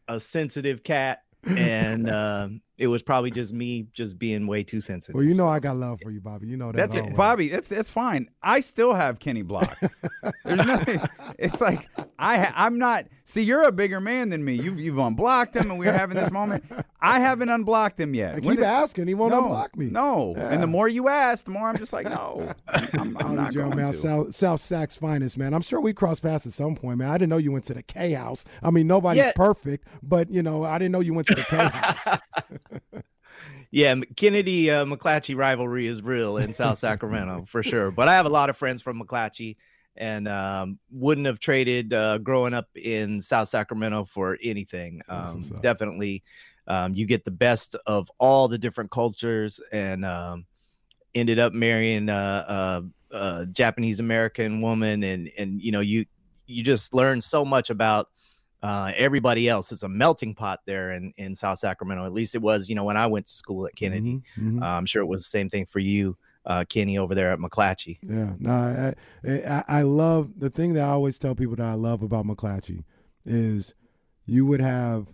a sensitive cat and um, it was probably just me just being way too sensitive. Well, you know I got love for you, Bobby. You know that. That's it. Bobby. That's that's fine. I still have Kenny Block. There's nothing. It's like I ha- I'm not. See, you're a bigger man than me. You've you've unblocked him, and we're having this moment. I haven't unblocked him yet. I When keep did- asking. He won't no, unblock me. No, and the more you ask, the more I'm just like, no, I'm, I'm not Gerould, going man, to. South, South Sacs finest, man. I'm sure we crossed paths at some point, man. I didn't know you went to the K House. I mean, nobody's Yeah. perfect, but you know, I didn't know you went to the K House. Yeah, Kennedy uh, McClatchy rivalry is real in South Sacramento for sure. But I have a lot of friends from McClatchy and um, wouldn't have traded uh, growing up in South Sacramento for anything. Um, definitely, um, you get the best of all the different cultures and um, ended up marrying a, a, a Japanese American woman. And, and, you know, you, you just learn so much about uh, everybody else. It's a melting pot there in, in South Sacramento. At least it was, you know, when I went to school at Kennedy. Mhm, mhm. Uh, I'm sure it was the same thing for you, uh, Kenny, over there at McClatchy. Yeah, no, I, I, I love the thing that I always tell people that I love about McClatchy is you would have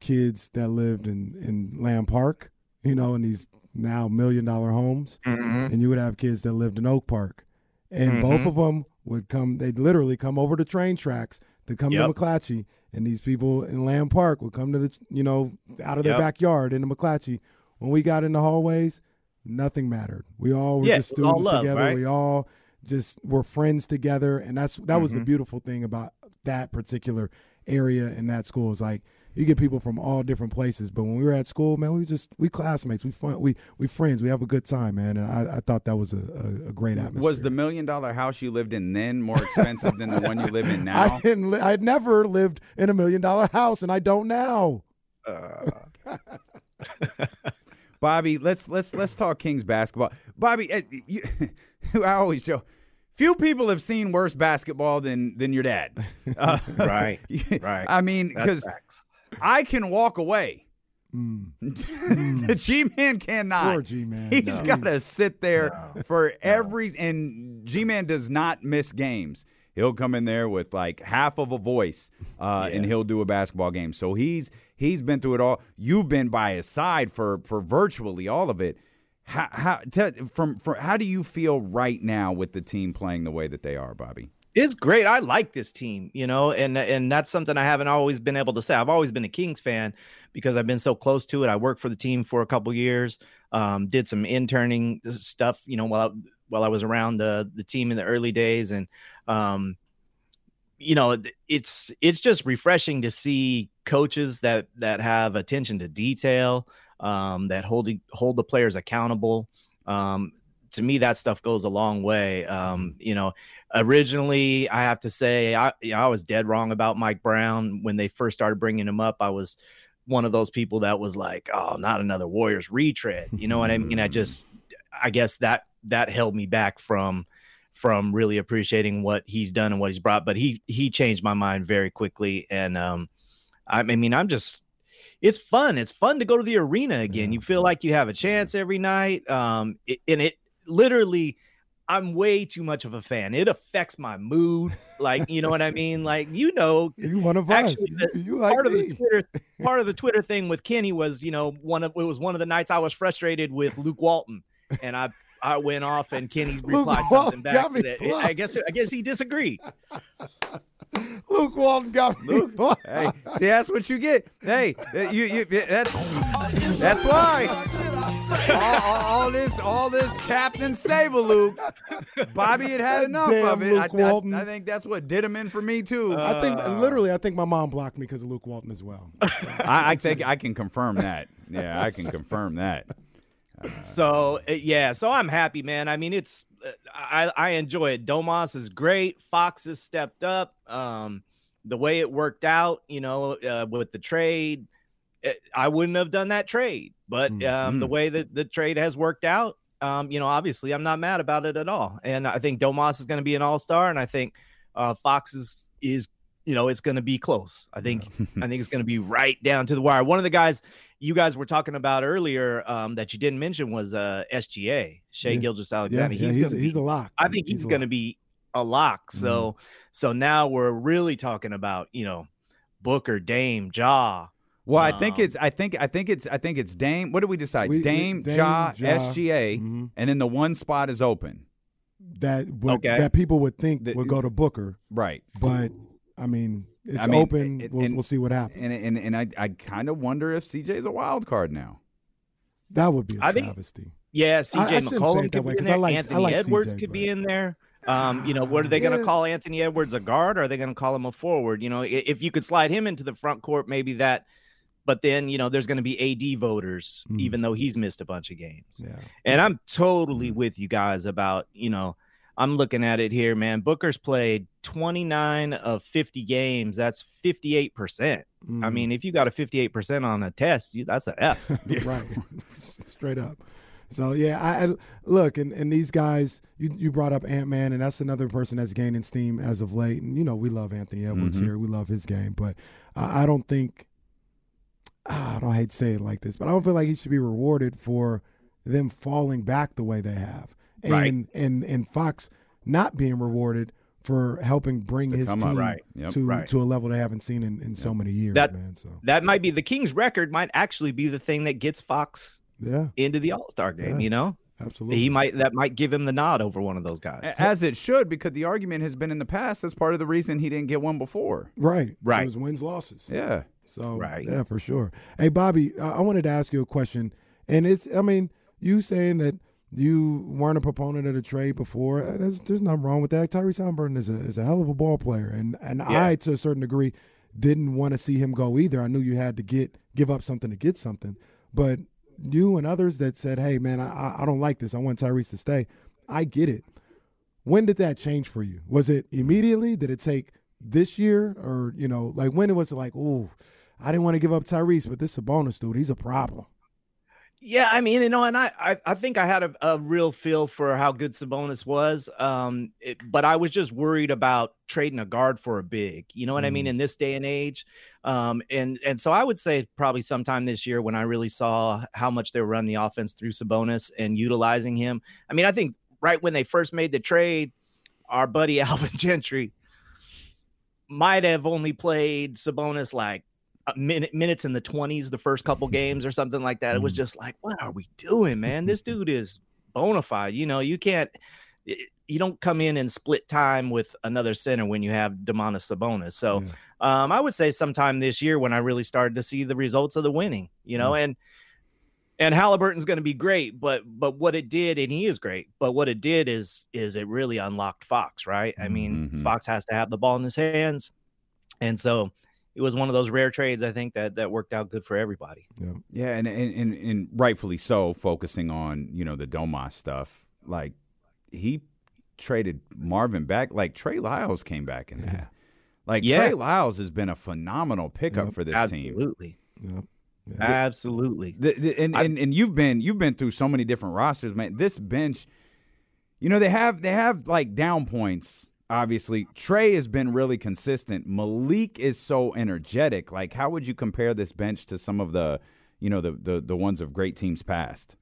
kids that lived in in Land Park, you know, in these now million dollar homes, Mhm. and you would have kids that lived in Oak Park, and both Mhm. of them would come. They'd literally come over the train tracks to come Yep. to McClatchy, and these people in Land Park would come to the you know out of their Yep. backyard into McClatchy. When we got in the hallways, nothing mattered. We all were Yeah, just it was all students love, together. right? We all just were friends together, and that's that was the Mhm. beautiful thing about that particular area and that school is like you get people from all different places. But when we were at school, man, we just we classmates, we fun, we we friends, we have a good time, man. And I, I thought that was a, a, a great atmosphere. Was the million dollar house you lived in then more expensive than the one you live in now? I didn't. Li- I'd never lived in a million dollar house, and I don't now. Bobby, let's let's let's talk Kings basketball. Bobby, uh, you, I always joke. Few people have seen worse basketball than than your dad. Uh, Right, right. I mean, because facts. I can walk away. the G Man cannot. Mm. Poor G-Man. He's No. got to sit there for every. And G Man does not miss games. He'll come in there with like half of a voice, uh, and he'll do a basketball game. So he's he's been through it all. You've been by his side for for virtually all of it. How, how te- from from how do you feel right now with the team playing the way that they are, Bobby? It's great. I like this team, you know, and and that's something I haven't always been able to say. I've always been a Kings fan because I've been so close to it. I worked for the team for a couple years, um, did some interning stuff, you know, while I, while I was around the the team in the early days, and um, you know, it's it's just refreshing to see coaches that that have attention to detail, um, that hold hold the players accountable. Um, to me, that stuff goes a long way. Um, you know, originally, I have to say, I you know, I was dead wrong about Mike Brown when they first started bringing him up. I was one of those people that was like, "Oh, not another Warriors retread." You know what I mean? I just, I guess that that held me back from from really appreciating what he's done and what he's brought. But he he changed my mind very quickly, and um, I, I mean, I'm just it's fun. It's fun to go to the arena again. You feel like you have a chance every night. Um, it, and it literally, I'm way too much of a fan. It affects my mood. Like, you know what I mean? Like, you know, You one of actually, us. the- You, you like part of me. the Twitter, part of the Twitter thing with Kenny was, you know, one of it was one of the nights I was frustrated with Luke Walton, and I I went off and Kenny replied something back that I guess I guess he disagreed. Luke Walton got me. blocked. Hey, see, that's what you get. Hey, you, you, that's that's why all, all, all this, all this Captain Sable Luke. Bobby had had enough Damn of it. I, Luke I- Walton. I, think that's what did him in for me too. I think Uh, literally, I think my mom blocked me because of Luke Walton as well. I, I think I can confirm that. Yeah, I can confirm that. So yeah, so I'm happy, man. I mean, it's I I enjoy it. Domas is great. Fox has stepped up. Um, the way it worked out, you know, uh, with the trade, it, I wouldn't have done that trade. But um, the Mhm. way that the trade has worked out, um, you know, obviously I'm not mad about it at all. And I think Domas is going to be an all star, and I think uh, Fox is is you know it's going to be close. I think I think it's going to be right down to the wire. One of the guys you guys were talking about earlier um, that you didn't mention was uh, SGA Shai Yeah. Gilgeous Alexander. yeah, he's he's, gonna he's be, a lock. I think he's, a going to be a lock. So so now we're really talking about you know Booker, Dame, Ja. Well, I think Um, it's I think I think it's I think it's Dame. What did we decide? We- Dame, Dame, Ja, Ja, SGA, mhm. and then the one spot is open. that would, Okay. that people would think would go to Booker, Right. but I mean, it's I mean, open. it- we'll, and- we'll see what happens. And and and I I kind of wonder if CJ is a wild card now. that would be a I think- travesty. Yeah, I- I CJ shouldn't say it McCollum could way, be in 'cause I there. like- I Anthony like Edwards CJ, could but- be in there. Um, you know, what are they going to Yeah. call Anthony Edwards a guard? Or are they going to call him a forward? You know, if you could slide him into the front court, maybe that. But then you know, there's going to be AD voters, Mm. even though he's missed a bunch of games. Yeah. And I'm totally with you guys about you know, I'm looking at it here, man. Booker's played 29 of 50 games. That's 58 percent. I mean, if you got a 58 percent on a test, you, that's a F. right, straight up. So yeah, I, I look and, and these guys. You you brought up Ant Man, and that's another person that's gaining steam as of late. And you know we love Anthony Edwards Mhm. here. We love his game, but I, I don't think. ah, I don't hate to say it like this, but I don't feel like he should be rewarded for them falling back the way they have, and Right. and and Fox not being rewarded for helping bring To his team up. Right. Yep. to Right. to a level they haven't seen in, in so many years, That- man. So that might be the Kings record might actually be the thing that gets Fox yeah, into the All-Star game, Yeah. you know? absolutely. He might that might give him the nod over one of those guys. As it should, because the argument has been in the past. That's part of the reason he didn't get one before. Right. Right. It was wins losses. Yeah. So Right. yeah, for sure. Hey Bobby, I I wanted to ask you a question, and it's I mean you saying that you weren't a proponent of the trade before. uh, There's, there's nothing wrong with that. Tyrese Halliburton is a is a hell of a ball player, and and Yeah. I to a certain degree didn't want to see him go either. I knew you had to get give up something to get something, but you and others that said, "Hey, man, I I don't like this. I want Tyrese to stay." I get it. When did that change for you? Was it immediately? Did it take this year, or you know, like when it was like, "Oh, I didn't want to give up Tyrese, but this Sabonis dude, he's a problem." Yeah, I mean, you know, and I, I, I think I had a, a, real feel for how good Sabonis was. Um, it, but I was just worried about trading a guard for a big. You know what mm. I mean? Mm. In this day and age, um, and and so I would say probably sometime this year when I really saw how much they were running the offense through Sabonis and utilizing him. I mean, I think right when they first made the trade, our buddy Alvin Gentry might have only played Sabonis like minute, minutes in the 20s the first couple games or something like that. It was mm. just like, what are we doing, man? This dude is bona fide. You know, you can't you don't come in and split time with another center when you have Domantas Sabonis. So yeah. um, I would say sometime this year when I really started to see the results of the winning, you know, mm. and and Halliburton's going to be great, but but what it did, and he is great, but what it did is is it really unlocked Fox, right? I mean, mm-hmm. Fox has to have the ball in his hands, and so it was one of those rare trades I think that that worked out good for everybody. Yeah, yeah, and and and, and rightfully so, focusing on you know the Domas stuff. Like he traded Marvin back. Like Trey Lyles came back in yeah. that. Like yeah. Trey Lyles has been a phenomenal pickup yep. for this Absolutely. team. Absolutely. Yep. Absolutely. The, the, and, I, and and you've been you've been through so many different rosters, man. This bench, you know, they have they have like down points. Obviously, Trey has been really consistent. Malik is so energetic. Like, how would you compare this bench to some of the, you know, the the, the ones of great teams past?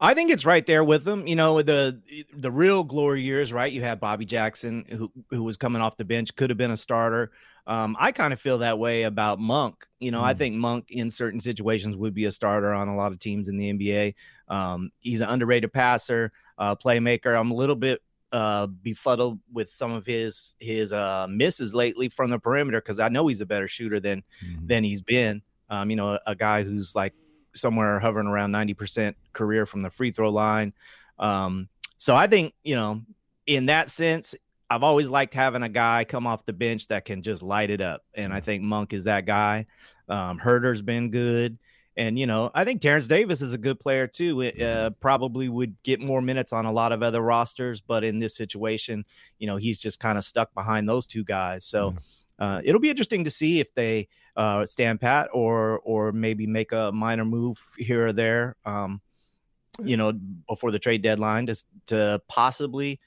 I think it's right there with them. You know, with the the real glory years, right? You had Bobby Jackson, who who was coming off the bench, could have been a starter. Um, I kind of feel that way about Monk. You know, mm. I think Monk in certain situations would be a starter on a lot of teams in the NBA. Um, he's an underrated passer, uh, playmaker. I'm a little bit uh, befuddled with some of his his uh, misses lately from the perimeter because I know he's a better shooter than mm. than he's been. Um, you know, a, a, guy who's like somewhere hovering around 90% career from the free throw line. Um, so I think, you know, in that sense, I've always liked having a guy come off the bench that can just light it up. And I think Monk is that guy. Um, Huerter's been good. And, you know, I think Terence Davis is a good player too. It, uh, probably would get more minutes on a lot of other rosters. But in this situation, you know, he's just kind of stuck behind those two guys. So uh, it'll be interesting to see if they uh, stand pat or or maybe make a minor move here or there. Um, you know, before the trade deadline to to possibly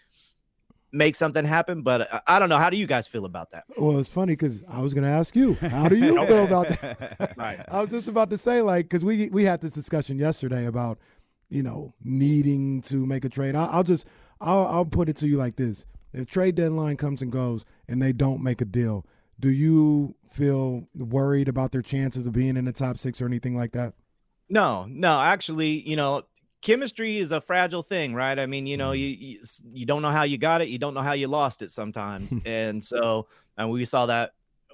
make something happen. But I, I, don't know. How do you guys feel about that? Well, it's funny because I was going to ask you, how do you feel about that? right. I was just about to say, like, because we we had this discussion yesterday about you know needing to make a trade. I, will just I'll, I'll put it to you like this: if trade deadline comes and goes and they don't make a deal, do you feel worried about their chances of being in the top six or anything like that? No, no. Actually, you know, chemistry is a fragile thing, right? I mean, you know, you, you, you don't know how you got it, you don't know how you lost it sometimes, and so and we saw that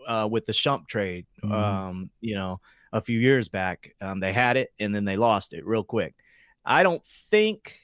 uh, with the Shump trade, mm-hmm. um, you know, a few years back. Um, they had it and then they lost it real quick. I don't think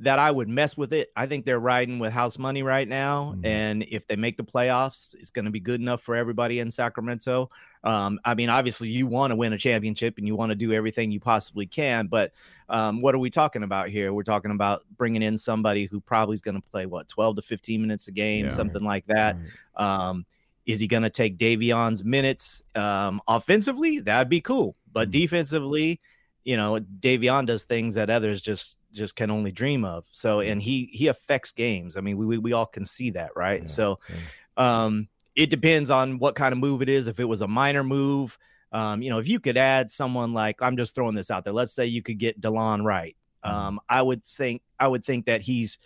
that I would mess with it. I think they're riding with house money right now, mm-hmm. and if they make the playoffs, it's going to be good enough for everybody in Sacramento. Um, I mean, obviously, you want to win a championship and you want to do everything you possibly can, but um, what are we talking about here? We're talking about bringing in somebody who probably is going to play what 12 to 15 minutes a game, yeah, something like that. Right. Um, is he going to take Davion's minutes um, offensively? That'd be cool, but mm-hmm. defensively, you know, Davion does things that others just just can only dream of. So, and he he affects games. I mean, we we, we all can see that, right? Yeah, so, yeah. um, it depends on what kind of move it is. If it was a minor move, um, you know, if you could add someone like I'm just throwing this out there. Let's say you could get Delon Wright. Mm-hmm. Um, I would think I would think that he's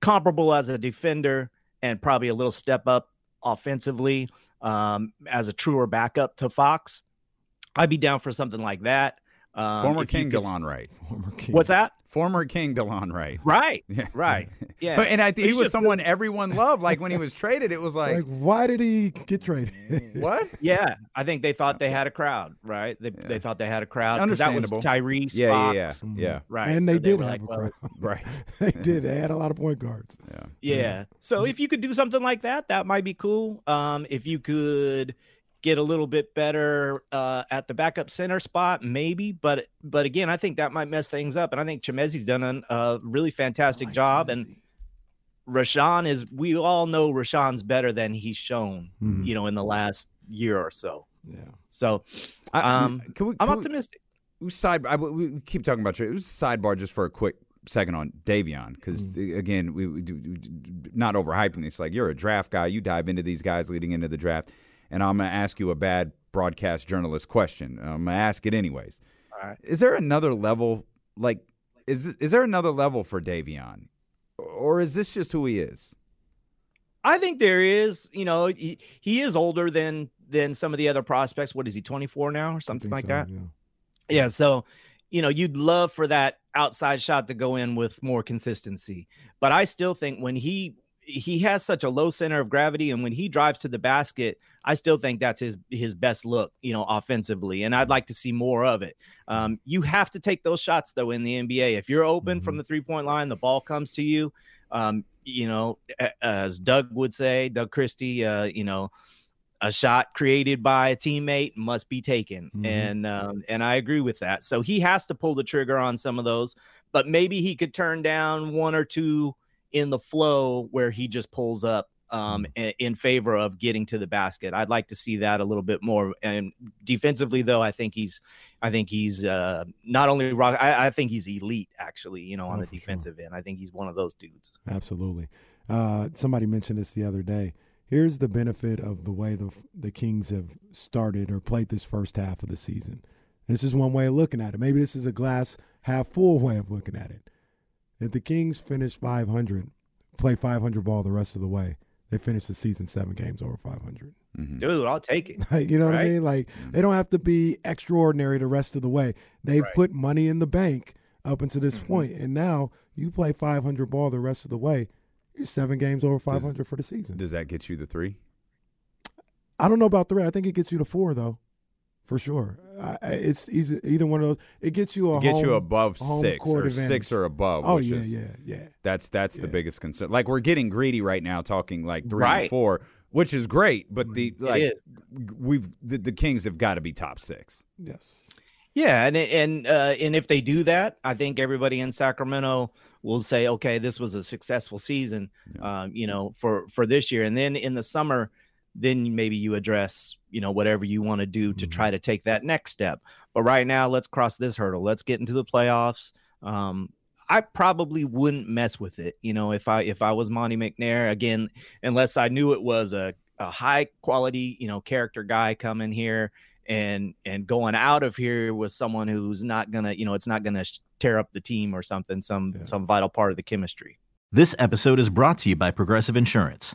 comparable as a defender and probably a little step up offensively um, as a truer backup to Fox. I'd be down for something like that. Um, Former King could- Delon Wright. Former King. What's that? Former King DeLon Wright. Right. Yeah. Right. Yeah. But, and I think he was just- someone everyone loved. Like when he was traded, it was like, Like, why did he get traded? what? Yeah, I think they thought they had a crowd, right? They, they thought they had a crowd. 'cause That was Understandable. Tyrese, Yeah, Fox, yeah, yeah, yeah. right? And they So did were have like, a well, crowd. Right. they did. They had a lot of point guards. Yeah. Yeah. So if you could do something like that, that might be cool. Um, if you could get a little bit better uh, at the backup center spot, maybe. But but again, I think that might mess things up. And I think Chimezie's done an- a really fantastic job. And Richaun is. We all know Richaun's better than he's shown. Mhm. You know, in the last year or so. Yeah. So I- um, can we, I'm optimistic. we side I, we keep talking about. It was a sidebar just for a quick second on Davion because Mm. again we, we do- not overhyping this. Like you're a draft guy, you dive into these guys leading into the draft, and I'm gonna ask you a bad broadcast journalist question. I'm gonna ask it anyways. All right. Is there another level? Like is is there another level for Davion, or is this just who he is? I think there is, you know, he, he is older than than some of the other prospects. What is he, 24 now or something like so, that? yeah. Yeah. So, you know, you'd love for that outside shot to go in with more consistency. But I still think when he he has such a low center of gravity and when he drives to the basket, I still think that's his his best look, you know, offensively. And I'd like to see more of it. Um, you have to take those shots though in the NBA. If you're open from the three point line, the ball comes to you. Um, you know, as Doug would say, Doug Christie, uh, you know, a shot created by a teammate must be taken Mhm. and um, and I agree with that. So he has to pull the trigger on some of those, but maybe he could turn down one or two in the flow where he just pulls up um, in favor of getting to the basket. I'd like to see that a little bit more. And defensively, though, I think he's I think he's uh, not only rock. I, I think he's elite actually. You know, on Oh, the for sure. defensive end, I think he's one of those dudes. Absolutely. Uh, somebody mentioned this the other day. Here's the benefit of the way the the Kings have started or played this first half of the season. This is one way of looking at it. Maybe this is a glass half full way of looking at it. If the Kings finish 500, play 500 ball the rest of the way, they finish the season seven games over 500. Dude, I'll take it. Like, you know what I mean? Like they don't have to be extraordinary the rest of the way. They've Right. put money in the bank up until this Mm-hmm. point, and now you play 500 ball the rest of the way. You're seven games over 500 for the season. Does that get you the three? I don't know about three. I think it gets you to four though, for sure. I, I- it's easy, either one of those. It gets you a Get you home- above home six court or advantage. six or above. Oh which yeah, is- yeah, yeah. That's that's the biggest concern. Like we're getting greedy right now, talking like three and Right. four, which is great. But the like we've the, the Kings have got to be top six. Yes. Yeah, and and uh, and if they do that, I think everybody in Sacramento will say, okay, this was a successful season, um, you know, for for this year. And then in the summer, then maybe you address, you know, whatever you want to do to try to take that next step. But right now, let's cross this hurdle. Let's get into the playoffs. Um, I probably wouldn't mess with it, you know, if I if I was Monte McNair again, unless I knew it was a a high quality, you know, character guy coming here and and going out of here with someone who's not gonna, you know, it's not gonna sh- tear up the team or something, some some vital part of the chemistry. This episode is brought to you by Progressive Insurance.